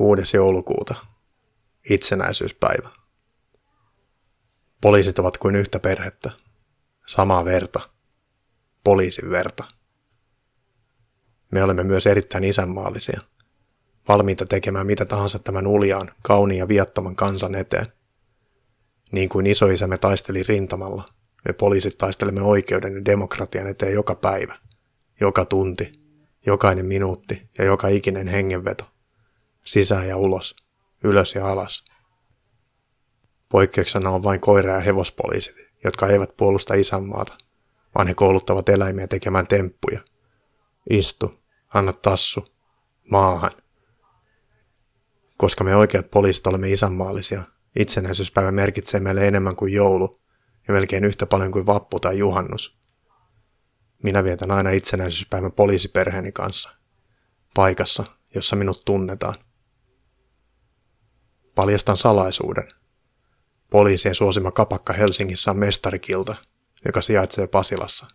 6. joulukuuta. Itsenäisyyspäivä. Poliisit ovat kuin yhtä perhettä. Samaa verta. Poliisin verta. Me olemme myös erittäin isänmaallisia. Valmiita tekemään mitä tahansa tämän uljaan, kauniin ja viattoman kansan eteen. Niin kuin isoisämme taisteli rintamalla, me poliisit taistelemme oikeuden ja demokratian eteen joka päivä, joka tunti, jokainen minuutti ja joka ikinen hengenveto. Sisään ja ulos, ylös ja alas. Poikkeuksena on vain koira- ja hevospoliisit, jotka eivät puolusta isänmaata, vaan he kouluttavat eläimiä tekemään temppuja. Istu, anna tassu, maahan. Koska me oikeat poliisit olemme isänmaallisia, itsenäisyyspäivä merkitsee meille enemmän kuin joulu ja melkein yhtä paljon kuin vappu tai juhannus. Minä vietän aina itsenäisyyspäivän poliisiperheeni kanssa, paikassa, jossa minut tunnetaan. Paljastan salaisuuden. Poliisien suosima kapakka Helsingissä on mestarikilta, joka sijaitsee Pasilassa.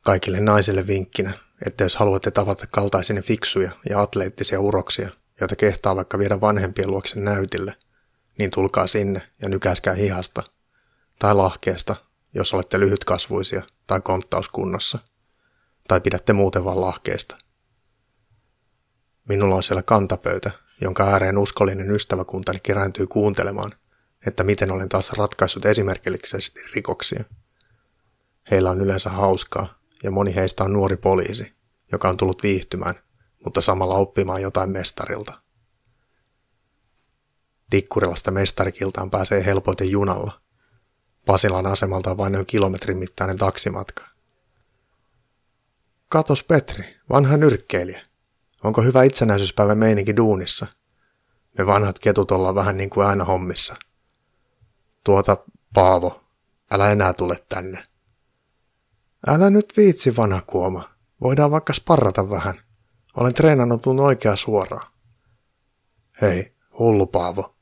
Kaikille naisille vinkkinä, että jos haluatte tavata kaltaisine fiksuja ja atleettisia uroksia, joita kehtaa vaikka viedä vanhempien luoksen näytille, niin tulkaa sinne ja nykäskää hihasta. Tai lahkeesta, jos olette lyhytkasvuisia tai konttauskunnossa. Tai pidätte muuten vaan lahkeesta. Minulla on siellä kantapöytä, jonka ääreen uskollinen ystäväkuntani kerääntyy kuuntelemaan, että miten olen taas ratkaissut esimerkillisesti rikoksia. Heillä on yleensä hauskaa, ja moni heistä on nuori poliisi, joka on tullut viihtymään, mutta samalla oppimaan jotain mestarilta. Tikkurilasta mestarikiltaan pääsee helpoiten junalla. Pasilan asemalta on vain noin kilometrin mittainen taksimatka. Katos Petri, vanha nyrkkeilijä. Onko hyvä itsenäisyyspäivän meininki duunissa? Me vanhat ketut ollaan vähän niin kuin aina hommissa. Tuota, Paavo, älä enää tule tänne. Älä nyt viitsi, vanha kuoma. Voidaan vaikka sparrata vähän. Olen treenannut oikea suoraan. Hei, hullu Paavo.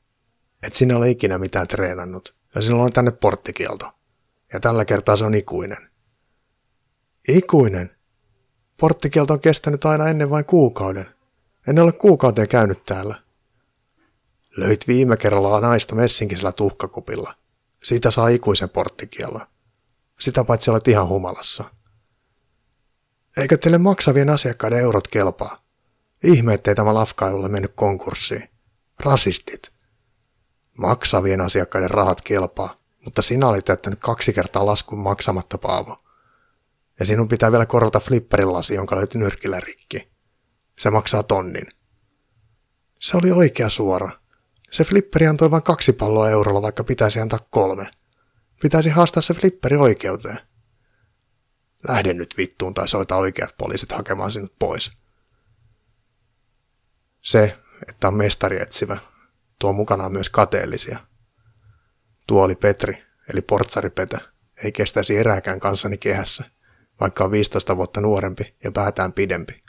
Et sinä ole ikinä mitään treenannut, ja sinulla on tänne porttikielto. Ja tällä kertaa se on ikuinen. Ikuinen? Porttikielto on kestänyt aina ennen vain kuukauden. En ole kuukauteen käynyt täällä. Löit viime kerralla naista messinkisellä tuhkakupilla. Siitä saa ikuisen porttikielon. Sitä paitsi olet ihan humalassa. Eikö teille maksavien asiakkaiden eurot kelpaa? Ihme, ettei tämä lafka ole mennyt konkurssiin. Rasistit. Maksavien asiakkaiden rahat kelpaa, mutta sinä olit jättänyt kaksi kertaa laskun maksamatta, Paavo. Ja sinun pitää vielä korvata flipperin lasi, jonka löytyi nyrkillä rikki. Se maksaa tonnin. Se oli oikea suora. Se flipperi antoi vain kaksi palloa eurolla, vaikka pitäisi antaa kolme. Pitäisi haastaa se flipperi oikeuteen. Lähde nyt vittuun tai soita oikeat poliisit hakemaan sinut pois. Se, että on mestari etsivä, tuo mukanaan myös kateellisia. Tuo oli Petri, eli portsari Petä, ei kestäisi erääkään kanssani kehässä, vaikka on 15 vuotta nuorempi ja päätään pidempi,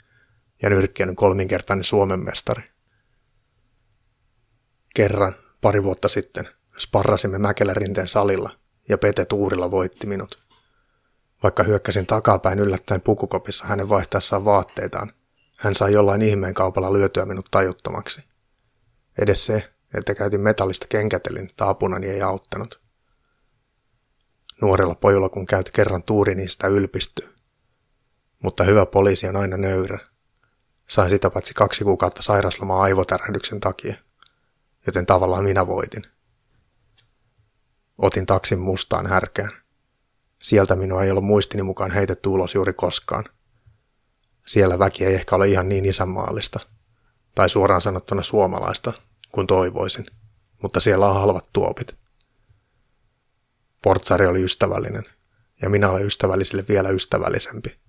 ja nyrkkiön kolminkertainen Suomen mestari. Kerran, pari vuotta sitten, sparrasimme Mäkelärinteen salilla, ja Pete Tuurilla voitti minut. Vaikka hyökkäsin takapäin yllättäen pukukopissa hänen vaihtaessaan vaatteitaan, hän sai jollain ihmeen kaupalla lyötyä minut tajuttomaksi. Edes se, että käytin metallista kenkätelin, että apunani ei auttanut. Nuorella pojalla kun käyt kerran tuuri, niin sitä ylpistyy. Mutta hyvä poliisi on aina nöyrä. Sain sitä paitsi kaksi kuukautta sairaslomaa aivotärähdyksen takia, joten tavallaan minä voitin. Otin taksin mustaan härkään. Sieltä minua ei ollut muistini mukaan heitetty ulos juuri koskaan. Siellä väki ei ehkä ole ihan niin isänmaallista, tai suoraan sanottuna suomalaista, kuin toivoisin, mutta siellä on halvat tuopit. Portsari oli ystävällinen, ja minä olen ystävällisille vielä ystävällisempi.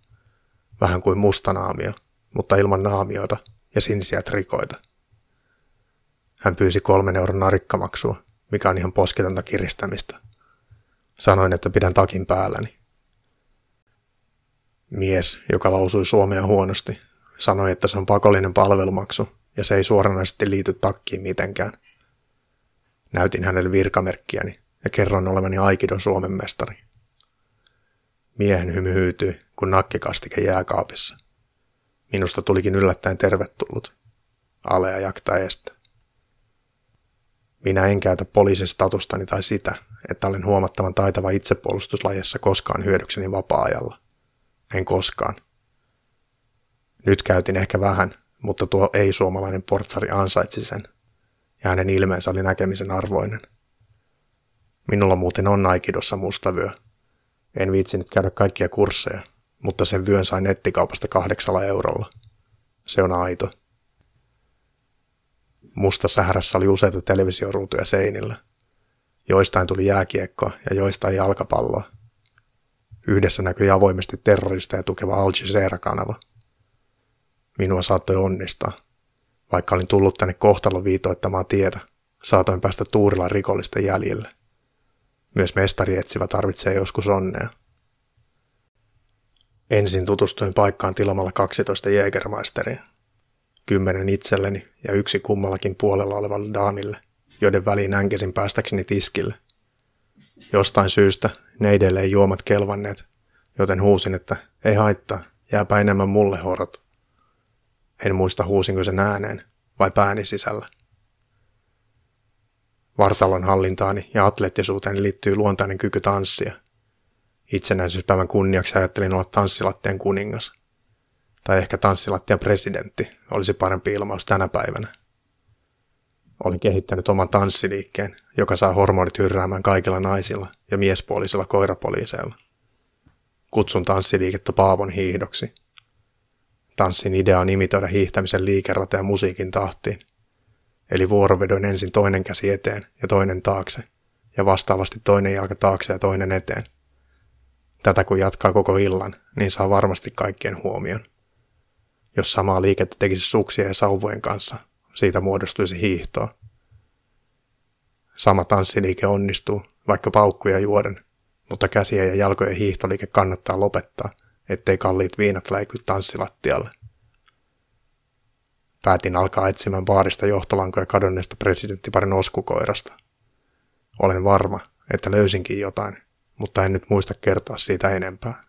Vähän kuin musta naamio, mutta ilman naamioita ja sinisiä trikoita. Hän pyysi kolmen euron narikkamaksua, mikä on ihan posketonta kiristämistä. Sanoin, että pidän takin päälläni. Mies, joka lausui suomea huonosti, sanoi, että se on pakollinen palvelumaksu ja se ei suoranaisesti liity takkiin mitenkään. Näytin hänelle virkamerkkiäni ja kerroin olevani Aikidon Suomen mestari. Miehen hymy hyytyi, kun nakkikastike jääkaapissa. Minusta tulikin yllättäen tervetullut. alea jakta estä. Minä en käytä poliisin statustani tai sitä, että olen huomattavan taitava itsepuolustuslajessa koskaan hyödykseni vapaa-ajalla. En koskaan. Nyt käytin ehkä vähän, mutta tuo ei-suomalainen portsari ansaitsi sen, ja hänen ilmeensä oli näkemisen arvoinen. Minulla muuten on Aikidossa mustavyö. En viitsinyt käydä kaikkia kursseja, mutta sen vyön sain nettikaupasta kahdeksalla eurolla. Se on aito. Musta sährässä oli useita televisioruutuja seinillä. Joistain tuli jääkiekkoa ja joistain jalkapalloa. Yhdessä näkyi avoimesti terroristeja tukeva Al Jazeera-kanava. Minua saattoi onnistaa. Vaikka olin tullut tänne kohtalon viitoittamaan tietä, saatoin päästä tuurilla rikollisten jäljille. Myös mestari etsivä tarvitsee joskus onnea. Ensin tutustuin paikkaan tilamalla 12 Jägermeisteria. Kymmenen itselleni ja yksi kummallakin puolella olevalle daamille, joiden väliin änkesin päästäkseni tiskille. Jostain syystä ne edelleen juomat kelvanneet, joten huusin, että ei haittaa, jääpä enemmän mulle horot. En muista huusinko sen ääneen vai pääni sisällä. Vartalon hallintaani ja atleettisuuteen liittyy luontainen kyky tanssia. Itsenäisyyspäivän kunniaksi ajattelin olla tanssilattian kuningas. Tai ehkä tanssilattian presidentti olisi parempi ilmaus tänä päivänä. Olin kehittänyt oman tanssiliikkeen, joka saa hormonit hyrräämään kaikilla naisilla ja miespuolisilla koirapoliiseilla. Kutsun tanssiliikettä Paavon hiihdoksi. Tanssin idea on imitoida hiihtämisen liikerateja musiikin tahtiin – eli vuorovedon ensin toinen käsi eteen ja toinen taakse, ja vastaavasti toinen jalka taakse ja toinen eteen. Tätä kun jatkaa koko illan, niin saa varmasti kaikkien huomion. Jos samaa liikettä tekisi suksia ja sauvojen kanssa, siitä muodostuisi hiihtoa. Sama tanssiliike onnistuu, vaikka paukkuja juoden, mutta käsiä ja jalkojen hiihtoliike kannattaa lopettaa, ettei kalliit viinat läiky tanssilattialle. Päätin alkaa etsimään baarista johtolankoja kadonneesta presidenttiparin oskukoirasta. Olen varma, että löysinkin jotain, mutta en nyt muista kertoa siitä enempää.